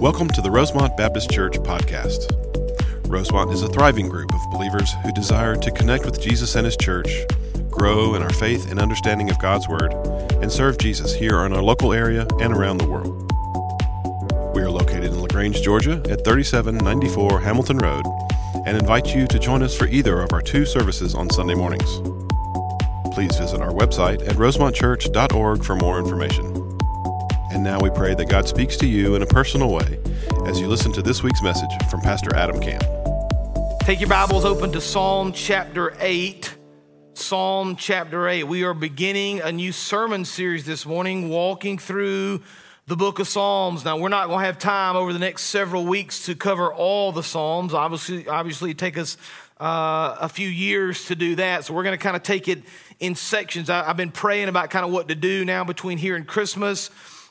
Welcome to the Rosemont Baptist Church podcast. Rosemont is a thriving group of believers who desire to connect with Jesus and His church, grow in our faith and understanding of God's Word, and serve Jesus here in our local area and around the world. We are located in LaGrange, Georgia at 3794 Hamilton Road and invite you to join us for either of our two services on Sunday mornings. Please visit our website at rosemontchurch.org for more information. And now we pray that God speaks to you in a personal way as you listen to this week's message from Pastor Adam Camp. Take your Bibles open to Psalm chapter 8. Psalm chapter 8. We are beginning a new sermon series this morning, walking through the book of Psalms. Now, we're not going to have time over the next several weeks to cover all the Psalms. Obviously, obviously, it take us uh, a few years to do that. So we're going to kind of take it in sections. I, I've been praying about kind of what to do now between here and Christmas.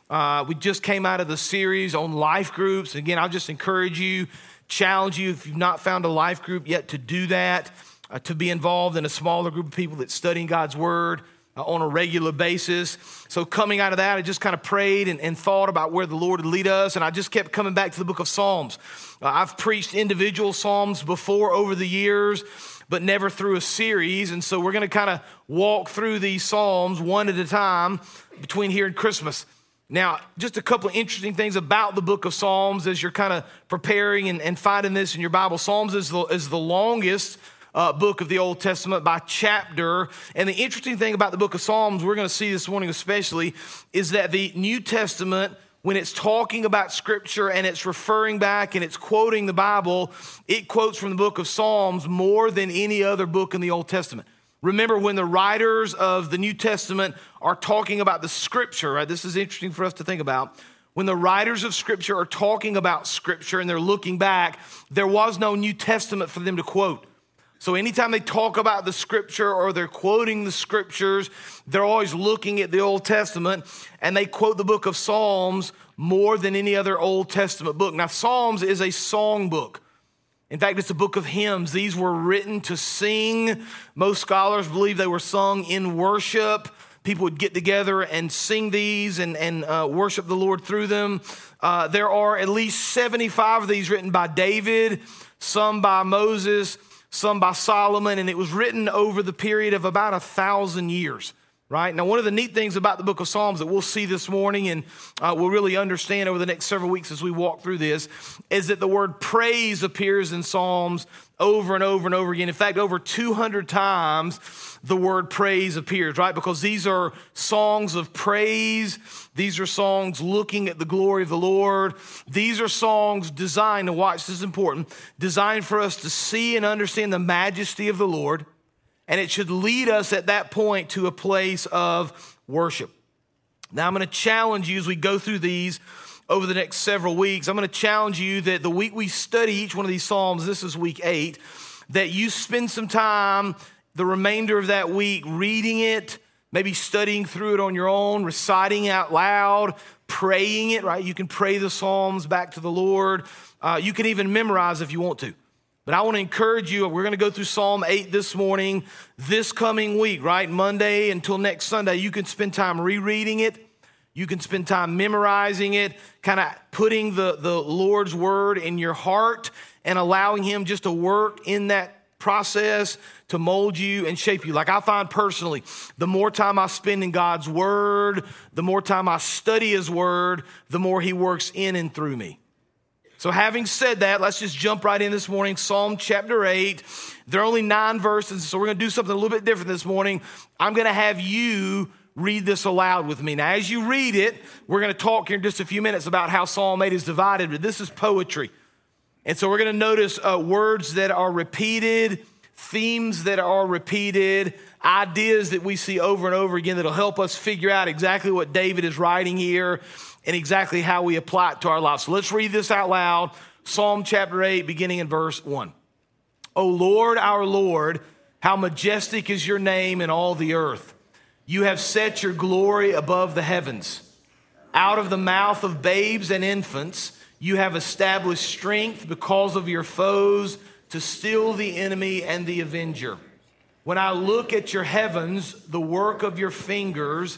Uh, we just came out of the series on life groups. Again, I'll just encourage you, challenge you if you've not found a life group yet to do that, uh, to be involved in a smaller group of people that's studying God's word uh, on a regular basis. So, coming out of that, I just kind of prayed and, and, thought about where the Lord would lead us, and I just kept coming back to the book of Psalms. Uh, I've preached individual Psalms before over the years but never through a series. And so we're going to kind of walk through these Psalms one at a time between here and Christmas. Now, just a couple of interesting things about the book of Psalms as you're kind of preparing and, and finding this in your Bible. Psalms is the, is the longest uh, book of the Old Testament by chapter. And the interesting thing about the book of Psalms, we're going to see this morning especially, is that the New Testament, when it's talking about scripture and it's referring back and it's quoting the Bible, it quotes from the book of Psalms more than any other book in the Old Testament. Remember, when the writers of the New Testament are talking about the scripture, right? This is interesting for us to think about. When the writers of scripture are talking about scripture and they're looking back, there was no New Testament for them to quote. So anytime they talk about the scripture or they're quoting the scriptures, they're always looking at the Old Testament and they quote the book of Psalms more than any other Old Testament book. Now, Psalms is a song book. In fact, it's a book of hymns. These were written to sing. Most scholars believe they were sung in worship. People would get together and sing these and, and uh, worship the Lord through them. Uh, there are at least 75 of these written by David, some by Moses, some by Solomon, and it was written over the period of about a thousand years right? Now, one of the neat things about the book of Psalms that we'll see this morning and uh, we'll really understand over the next several weeks as we walk through this is that the word praise appears in Psalms over and over and over again. In fact, over 200 times the word praise appears, right? Because these are songs of praise. These are songs looking at the glory of the Lord. These are songs designed, to watch, this is important, designed for us to see and understand the majesty of the Lord and it should lead us at that point to a place of worship. Now, I'm going to challenge you as we go through these over the next several weeks. I'm going to challenge you that the week we study each one of these Psalms, this is week eight, that you spend some time the remainder of that week reading it, maybe studying through it on your own, reciting out loud, praying it, right? You can pray the Psalms back to the Lord. Uh, you can even memorize if you want to. But I want to encourage you, we're going to go through Psalm 8 this morning, this coming week, right? Monday until next Sunday. You can spend time rereading it. You can spend time memorizing it, kind of putting the, the Lord's word in your heart and allowing Him just to work in that process to mold you and shape you. Like I find personally, the more time I spend in God's word, the more time I study His word, the more He works in and through me. So, having said that, let's just jump right in this morning. Psalm chapter 8. There are only nine verses, so we're going to do something a little bit different this morning. I'm going to have you read this aloud with me. Now, as you read it, we're going to talk here in just a few minutes about how Psalm 8 is divided, but this is poetry. And so we're going to notice uh, words that are repeated, themes that are repeated, ideas that we see over and over again that'll help us figure out exactly what David is writing here and exactly how we apply it to our lives. So let's read this out loud. Psalm chapter 8, beginning in verse 1. O Lord, our Lord, how majestic is your name in all the earth. You have set your glory above the heavens. Out of the mouth of babes and infants, you have established strength because of your foes to still the enemy and the avenger. When I look at your heavens, the work of your fingers,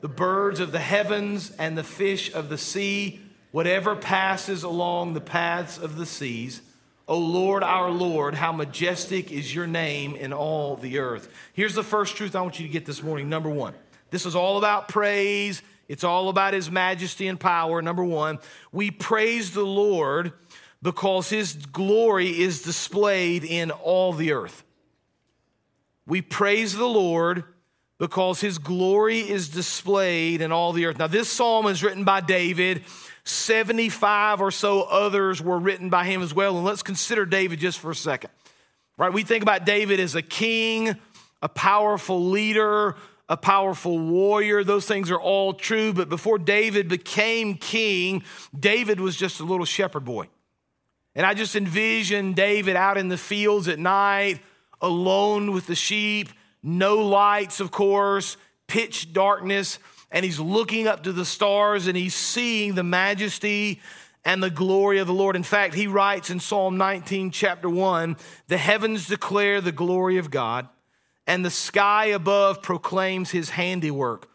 the birds of the heavens, and the fish of the sea, whatever passes along the paths of the seas. O Lord, our Lord, how majestic is your name in all the earth. Here's the first truth I want you to get this morning. Number one, this is all about praise. It's all about his majesty and power. Number one, we praise the Lord because his glory is displayed in all the earth. We praise the Lord because his glory is displayed in all the earth. Now, this psalm is written by David. 75 or so others were written by him as well. And let's consider David just for a second. Right? We think about David as a king, a powerful leader, a powerful warrior. Those things are all true. But before David became king, David was just a little shepherd boy. And I just envision David out in the fields at night, alone with the sheep, no lights, of course, pitch darkness, and he's looking up to the stars and he's seeing the majesty and the glory of the Lord. In fact, he writes in Psalm 19, chapter 1 the heavens declare the glory of God, and the sky above proclaims his handiwork.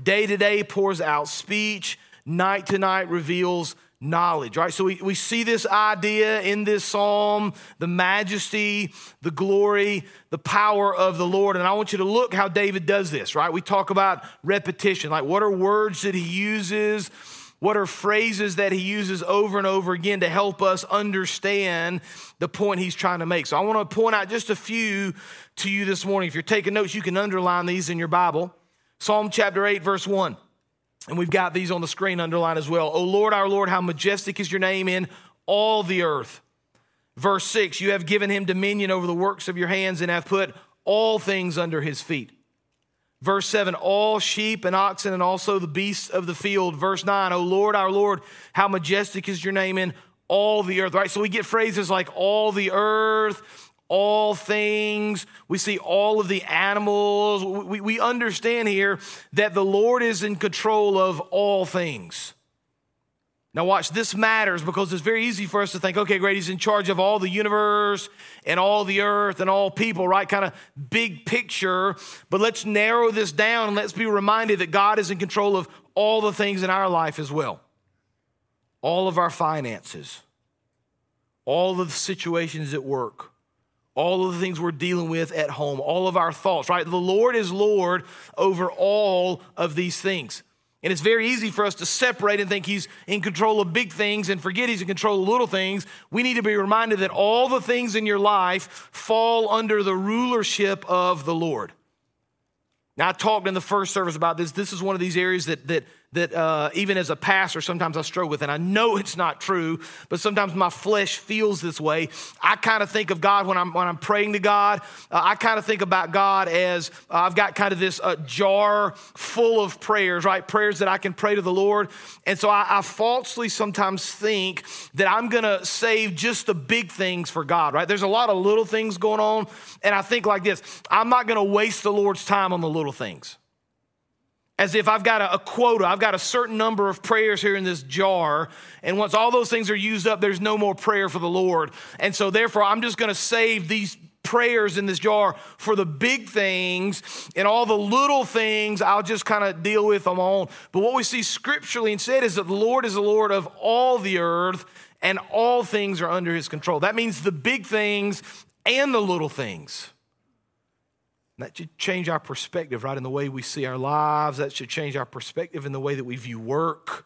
Day to day pours out speech, night to night reveals knowledge, right? So we, we see this idea in this psalm the majesty, the glory, the power of the Lord. And I want you to look how David does this, right? We talk about repetition, like what are words that he uses? What are phrases that he uses over and over again to help us understand the point he's trying to make? So I want to point out just a few to you this morning. If you're taking notes, you can underline these in your Bible. Psalm chapter 8, verse 1. And we've got these on the screen underlined as well. O Lord, our Lord, how majestic is your name in all the earth. Verse 6 You have given him dominion over the works of your hands and have put all things under his feet. Verse 7 All sheep and oxen and also the beasts of the field. Verse 9 O Lord, our Lord, how majestic is your name in all the earth. Right? So we get phrases like all the earth, all things. We see all of the animals. We, we understand here that the Lord is in control of all things. Now, watch, this matters because it's very easy for us to think, okay, great, he's in charge of all the universe and all the earth and all people, right? Kind of big picture. But let's narrow this down and let's be reminded that God is in control of all the things in our life as well. All of our finances, all of the situations at work, all of the things we're dealing with at home, all of our thoughts, right? The Lord is Lord over all of these things. And it's very easy for us to separate and think he's in control of big things and forget he's in control of little things. We need to be reminded that all the things in your life fall under the rulership of the Lord. Now, I talked in the first service about this. This is one of these areas that, that that uh, even as a pastor, sometimes I struggle with. And I know it's not true, but sometimes my flesh feels this way. I kind of think of God when I'm, when I'm praying to God. Uh, I kind of think about God as uh, I've got kind of this uh, jar full of prayers, right? Prayers that I can pray to the Lord. And so I, I falsely sometimes think that I'm going to save just the big things for God, right? There's a lot of little things going on. And I think like this I'm not going to waste the Lord's time on the little things as if I've got a, a, quota, I've got a certain number of prayers here in this jar. And once all those things are used up, there's no more prayer for the Lord. And so, therefore, I'm just going to save these prayers in this jar for the big things and all the little things I'll just kind of deal with on. But what we see scripturally instead is that the Lord is the Lord of all the earth and all things are under his control. That means the big things and the little things. That should change our perspective, right, in the way we see our lives. That should change our perspective in the way that we view work,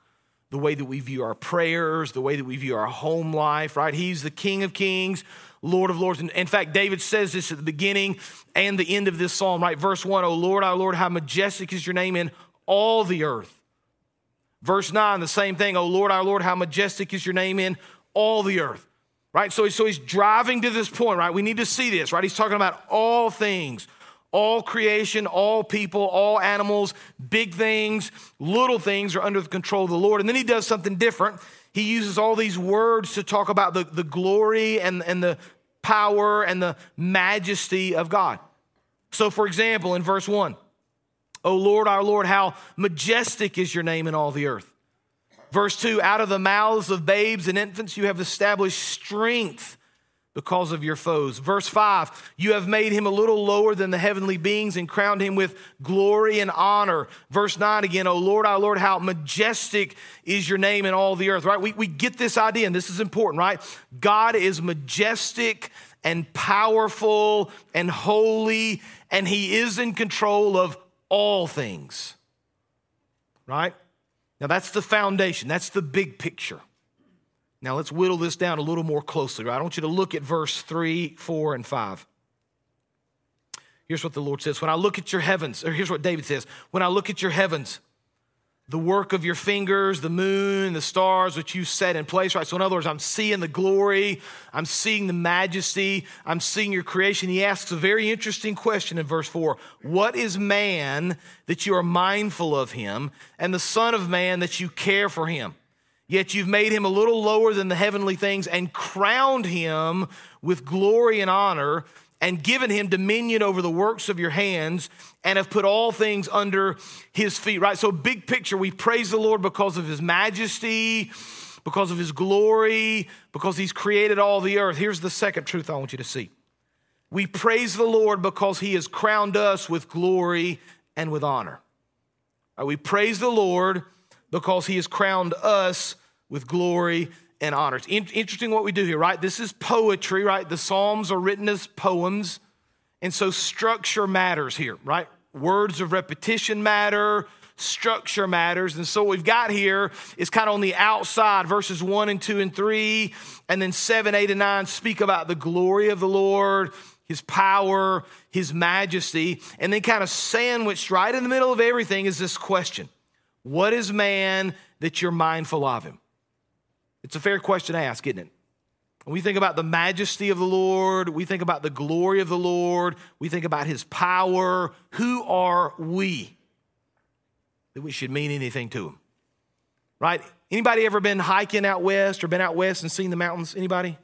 the way that we view our prayers, the way that we view our home life, right? He's the King of Kings, Lord of Lords. And in fact, David says this at the beginning and the end of this psalm, right? Verse 1 O Lord, our Lord, how majestic is your name in all the earth. Verse 9, the same thing. O Lord, our Lord, how majestic is your name in all the earth. Right? So, so he's driving to this point, right? We need to see this, right? He's talking about all things All creation, all people, all animals, big things, little things are under the control of the Lord. And then he does something different. He uses all these words to talk about the, the glory and, and the power and the majesty of God. So, for example, in verse 1, O Lord, our Lord, how majestic is your name in all the earth. Verse 2 Out of the mouths of babes and infants you have established strength because of your foes. Verse 5 You have made him a little lower than the heavenly beings and crowned him with glory and honor. Verse 9 again, O Lord, our Lord, how majestic is your name in all the earth, right? We, we get this idea, and this is important, right? God is majestic and powerful and holy, and he is in control of all things, right? Now, that's the foundation, that's the big picture. Now, let's whittle this down a little more closely, right? I want you to look at verse 3, 4, and 5. Here's what the Lord says When I look at your heavens, or here's what David says When I look at your heavens, the work of your fingers, the moon, the stars which you set in place, right? So, in other words, I'm seeing the glory, I'm seeing the majesty, I'm seeing your creation. He asks a very interesting question in verse 4 What is man that you are mindful of him, and the Son of Man that you care for him? Yet you've made him a little lower than the heavenly things and crowned him with glory and honor and given him dominion over the works of your hands and have put all things under his feet, right? So, big picture, we praise the Lord because of his majesty, because of his glory, because he's created all the earth. Here's the second truth I want you to see we praise the Lord because he has crowned us with glory and with honor. Right, we praise the Lord because he has crowned us with glory and honor. It's interesting what we do here, right? This is poetry, right? The Psalms are written as poems. And so structure matters here, right? Words of repetition matter, structure matters. And so what we've got here is kind of on the outside, verses one and two and three, and then seven, eight, and nine speak about the glory of the Lord, his power, his majesty. And then kind of sandwiched right in the middle of everything is this question What is man that you're mindful of him? It's a fair question to ask, isn't it? When we think about the majesty of the Lord, we think about the glory of the Lord, we think about his power. Who are we that we should mean anything to him? Right? Anybody ever been hiking out west or been out west and seen the mountains? Anybody?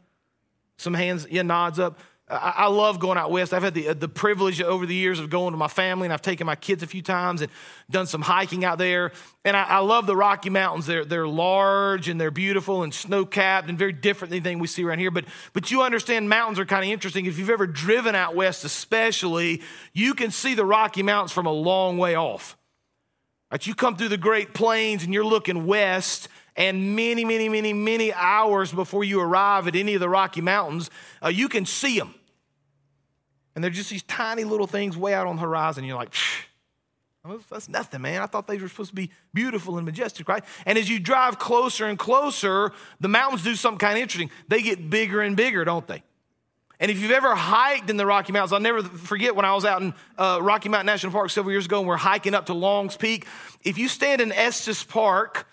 Some hands, yeah, nods up. I, love going out west. I've had the, the privilege over the years of going to my family, and I've taken my kids a few times and done some hiking out there. And I, I love the Rocky Mountains. They're, they're large and they're beautiful and snow capped and very different than anything we see around here. But, but you understand mountains are kind of interesting. If you've ever driven out west, especially, you can see the Rocky Mountains from a long way off. Right? You come through the Great Plains and you're looking west, and many, many, many, many hours before you arrive at any of the Rocky Mountains, uh, you can see them. And they're just these tiny little things way out on the horizon. You're like, that's nothing, man. I thought they were supposed to be beautiful and majestic, right? And as you drive closer and closer, the mountains do something kind of interesting. They get bigger and bigger, don't they? And if you've ever hiked in the Rocky Mountains, I'll never forget when I was out in uh, Rocky Mountain National Park several years ago and we're hiking up to Long's Peak. If you stand in Estes Park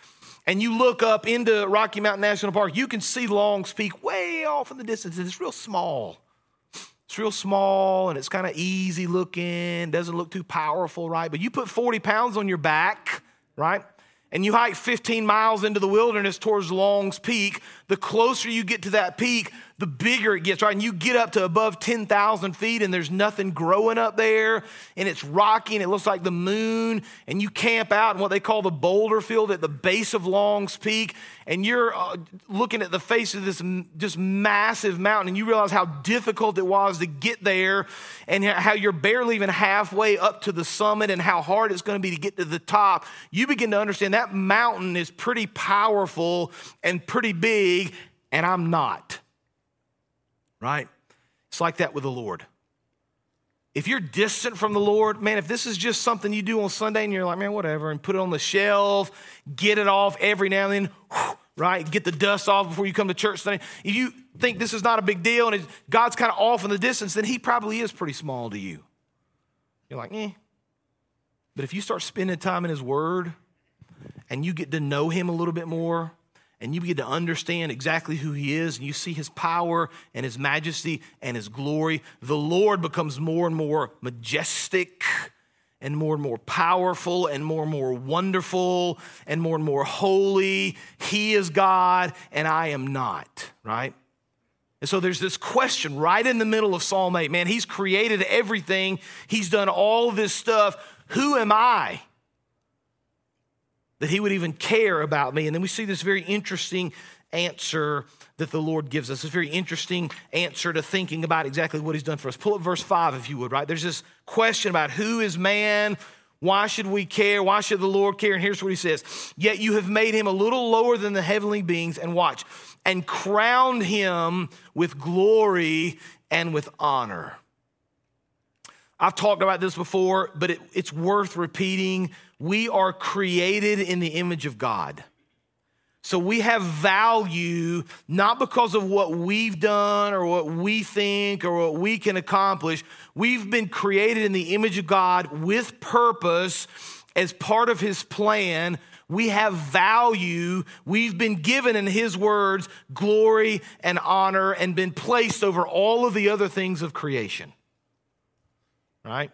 and you look up into Rocky Mountain National Park, you can see Long's Peak way off in the distance. It's real small. It's real small and it's kind of easy looking, doesn't look too powerful, right? But you put 40 pounds on your back, right? And you hike 15 miles into the wilderness towards Long's Peak, the closer you get to that peak, the bigger it gets, right? And you get up to above 10,000 feet and there's nothing growing up there and it's rocky and it looks like the moon. And you camp out in what they call the boulder field at the base of Long's Peak. And you're uh, looking at the face of this just massive mountain and you realize how difficult it was to get there and how you're barely even halfway up to the summit and how hard it's going to be to get to the top. You begin to understand that mountain is pretty powerful and pretty big, and I'm not right? It's like that with the Lord. If you're distant from the Lord, man, if this is just something you do on Sunday and you're like, man, whatever, and put it on the shelf, get it off every now and then, right? Get the dust off before you come to church Sunday. If you think this is not a big deal and God's kind of off in the distance, then He probably is pretty small to you. You're like, eh. But if you start spending time in His Word and you get to know Him a little bit more, and you begin to understand exactly who he is and you see his power and his majesty and his glory, the Lord becomes more and more majestic and more and more powerful and more and more wonderful and more and more holy. He is God and I am not, right? And so there's this question right in the middle of Psalm 8. Man, he's created everything, he's done all this stuff. Who am I? That he would even care about me. And then we see this very interesting answer that the Lord gives us. It's a very interesting answer to thinking about exactly what He's done for us. Pull up verse 5 if you would, right? There's this question about who is man? Why should we care? Why should the Lord care? And here's what He says Yet you have made Him a little lower than the heavenly beings, and watch, and crowned Him with glory and with honor. I've talked about this before, but it, it's worth repeating. We are created in the image of God. So we have value not because of what we've done or what we think or what we can accomplish. We've been created in the image of God with purpose as part of His plan. We have value. We've been given, in His words, glory and honor and been placed over all of the other things of creation. Right?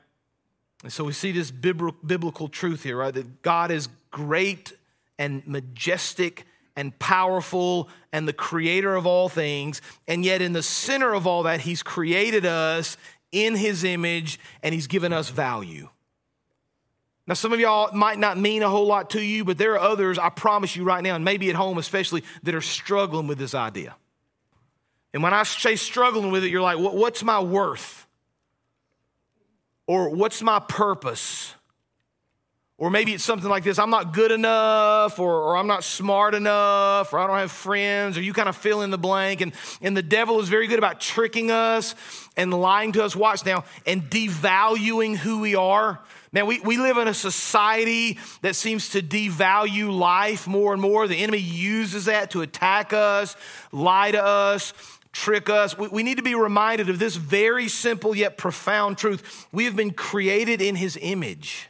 And so we see this biblical truth here, right? That God is great and majestic and powerful and the creator of all things. And yet, in the center of all that, he's created us in his image and he's given us value. Now, some of y'all might not mean a whole lot to you, but there are others, I promise you right now, and maybe at home especially, that are struggling with this idea. And when I say struggling with it, you're like, what's my worth? Or what's my purpose? Or maybe it's something like this I'm not good enough, or, or, I'm not smart enough, or I don't have friends, or you kind of fill in the blank. And, and the devil is very good about tricking us and lying to us. Watch now, and devaluing who we are. Man, we, we live in a society that seems to devalue life more and more. The enemy uses that to attack us, lie to us, trick us. We, we need to be reminded of this very simple yet profound truth. We have been created in his image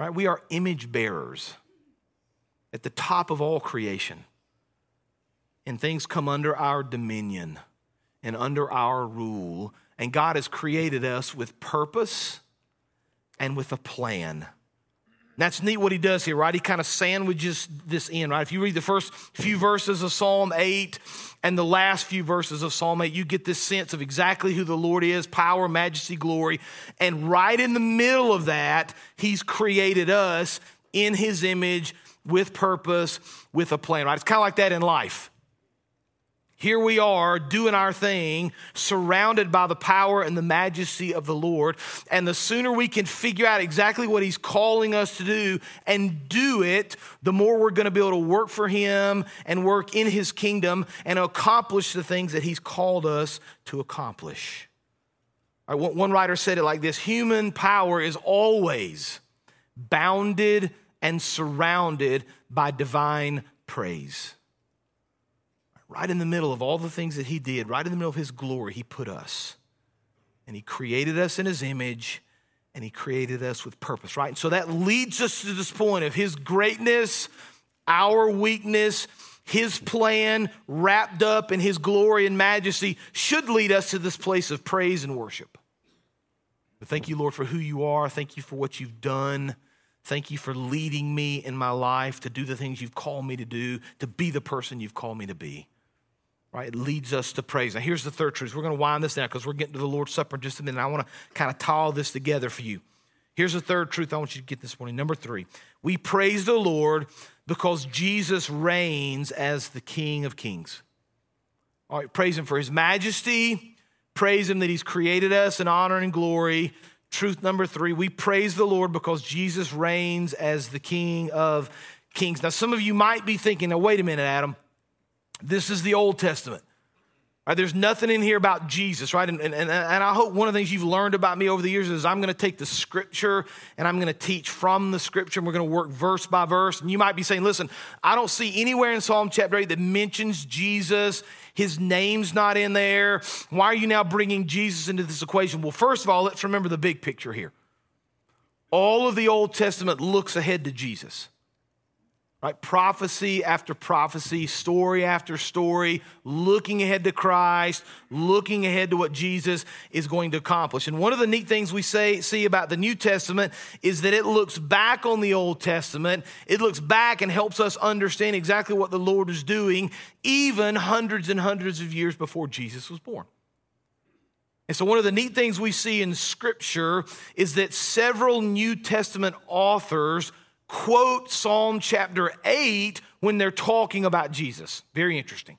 right? We are image bearers at the top of all creation. And things come under our dominion and under our rule. And God has created us with purpose and with a plan. That's neat what he does here, right? He kind of sandwiches this in, right? If you read the first few verses of Psalm 8 and the last few verses of Psalm 8, you get this sense of exactly who the Lord is power, majesty, glory. And right in the middle of that, he's created us in his image with purpose, with a plan, right? It's kind of like that in life. Here we are doing our thing, surrounded by the power and the majesty of the Lord. And the sooner we can figure out exactly what He's calling us to do and do it, the more we're going to be able to work for Him and work in His kingdom and accomplish the things that He's called us to accomplish. Right, one writer said it like this human power is always bounded and surrounded by divine praise. Right in the middle of all the things that He did, right in the middle of His glory, He put us. And He created us in His image, and He created us with purpose, right? And so that leads us to this point of His greatness, our weakness, His plan wrapped up in His glory and majesty should lead us to this place of praise and worship. But thank you, Lord, for who you are. Thank you for what you've done. Thank you for leading me in my life to do the things you've called me to do, to be the person you've called me to be right? It leads us to praise. Now, here's the third truth. We're going to wind this down because we're getting to the Lord's Supper in just a minute. I want to kind of tie all this together for you. Here's the third truth I want you to get this morning. Number three, we praise the Lord because Jesus reigns as the King of Kings. All right, praise Him for His majesty, praise Him that He's created us in honor and glory. Truth number three, we praise the Lord because Jesus reigns as the King of Kings. Now, some of you might be thinking, now, wait a minute, Adam. This is the Old Testament. Right, there's nothing in here about Jesus, right? And, and, and I hope one of the things you've learned about me over the years is I'm going to take the scripture and I'm going to teach from the scripture and we're going to work verse by verse. And you might be saying, listen, I don't see anywhere in Psalm chapter 8 that mentions Jesus. His name's not in there. Why are you now bringing Jesus into this equation? Well, first of all, let's remember the big picture here. All of the Old Testament looks ahead to Jesus. Right? Prophecy after prophecy, story after story, looking ahead to Christ, looking ahead to what Jesus is going to accomplish. And one of the neat things we say, see about the New Testament is that it looks back on the Old Testament. It looks back and helps us understand exactly what the Lord is doing, even hundreds and hundreds of years before Jesus was born. And so, one of the neat things we see in Scripture is that several New Testament authors quote Psalm chapter 8 when they're talking about Jesus. Very interesting.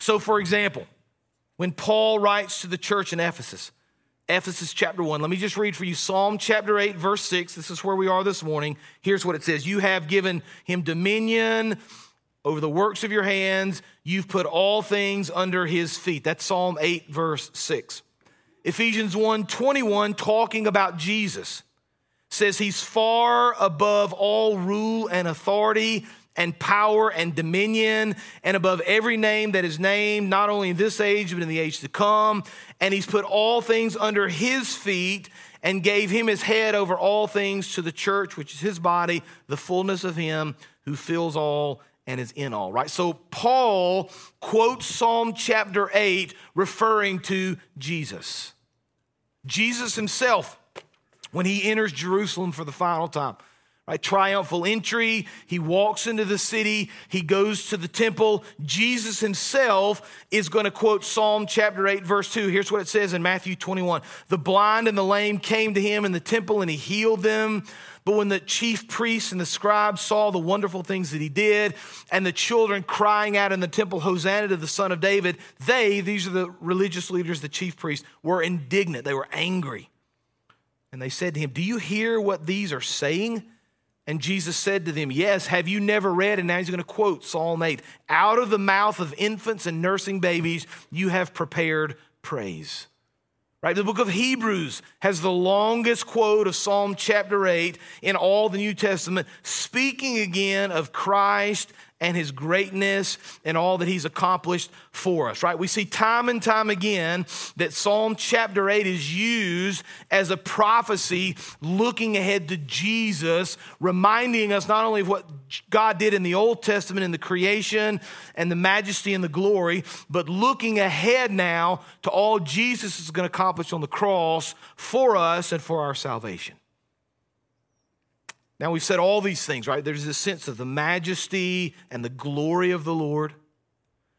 So, for example, when Paul writes to the church in Ephesus, Ephesus chapter 1, let me just read for you Psalm chapter 8, verse 6. This is where we are this morning. Here's what it says You have given him dominion over the works of your hands, you've put all things under his feet. That's Psalm 8, verse 6. Ephesians 1 21, talking about Jesus says he's far above all rule and authority and power and dominion and above every name that is named, not only in this age, but in the age to come. And he's put all things under his feet and gave him his head over all things to the church, which is his body, the fullness of him who fills all and is in all, right? So Paul quotes Psalm chapter 8 referring to Jesus. Jesus himself when he enters Jerusalem for the final time. Right, triumphal entry. He walks into the city. He goes to the temple. Jesus himself is going to quote Psalm chapter 8, verse 2. Here's what it says in Matthew 21 The blind and the lame came to him in the temple and he healed them. But when the chief priests and the scribes saw the wonderful things that he did, and the children crying out in the temple, Hosanna to the Son of David, they, these are the religious leaders, the chief priests, were indignant. They were angry. And they said to him, Do you hear what these are saying? And Jesus said to them, Yes, have you never read? And now he's going to quote Psalm 8 Out of the mouth of infants and nursing babies, you have prepared praise. Right? The book of Hebrews has the longest quote of Psalm chapter 8 in all the New Testament, speaking again of Christ and his greatness and all that he's accomplished for us, right? We see time and time again that Psalm chapter 8 is used as a prophecy looking ahead to Jesus, reminding us not only of what God did in the Old Testament in the creation and the majesty and the glory, but looking ahead now to all Jesus is going to accomplish on the cross for us and for our salvation. Now, we've said all these things, right? There's this sense of the majesty and the glory of the Lord.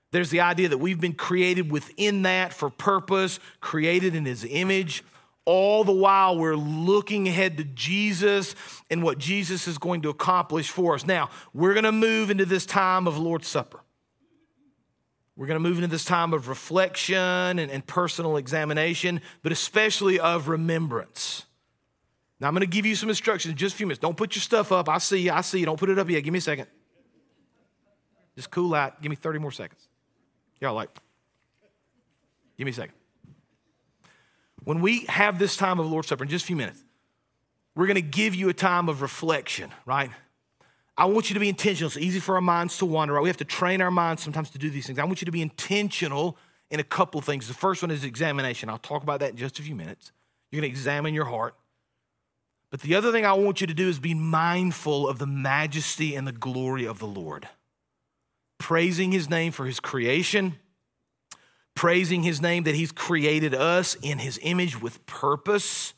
There's the idea that we've been created within that for purpose, created in His image. All the while, we're looking ahead to Jesus and what Jesus is going to accomplish for us. Now, we're going to move into this time of Lord's Supper. We're going to move into this time of reflection and, and personal examination, but especially of remembrance. Now, I'm going to give you some instructions in just a few minutes. Don't put your stuff up. I see you. I see you. Don't put it up yet. Give me a second. Just cool out. Give me 30 more seconds. Y'all like, give me a second. When we have this time of Lord's Supper in just a few minutes, we're going to give you a time of reflection, right? I want you to be intentional. It's easy for our minds to wander. Right? We have to train our minds sometimes to do these things. I want you to be intentional in a couple of things. The first one is examination. I'll talk about that in just a few minutes. You're going to examine your heart. But the other thing I want you to do is be mindful of the majesty and the glory of the Lord. Praising his name for his creation, praising his name that he's created us in his image with purpose,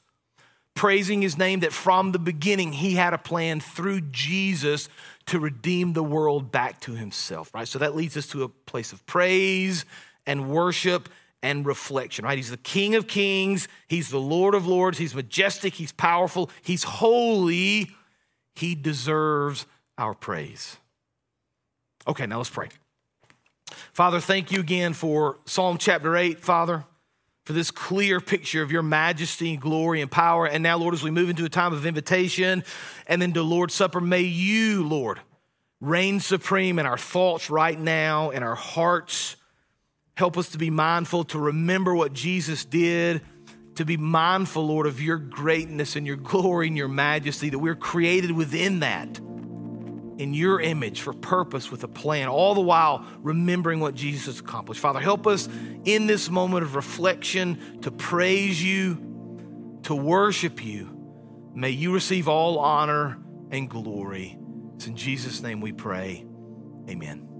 praising his name that from the beginning he had a plan through Jesus to redeem the world back to himself, right? So that leads us to a place of praise and worship and reflection, right? He's the King of Kings, He's the Lord of Lords, He's majestic, He's powerful, He's holy. He deserves our praise. Okay, now let's pray. Father, thank you again for Psalm chapter 8, Father, for this clear picture of your majesty and glory and power. And now, Lord, as we move into a time of invitation and then to Lord's Supper, may you, Lord, reign supreme in our thoughts right now, in our hearts Help us to be mindful, to remember what Jesus did, to be mindful, Lord, of your greatness and your glory and your majesty, that we're created within that, in your image, for purpose, with a plan, all the while remembering what Jesus accomplished. Father, help us in this moment of reflection to praise you, to worship you. May you receive all honor and glory. It's in Jesus' name we pray. Amen.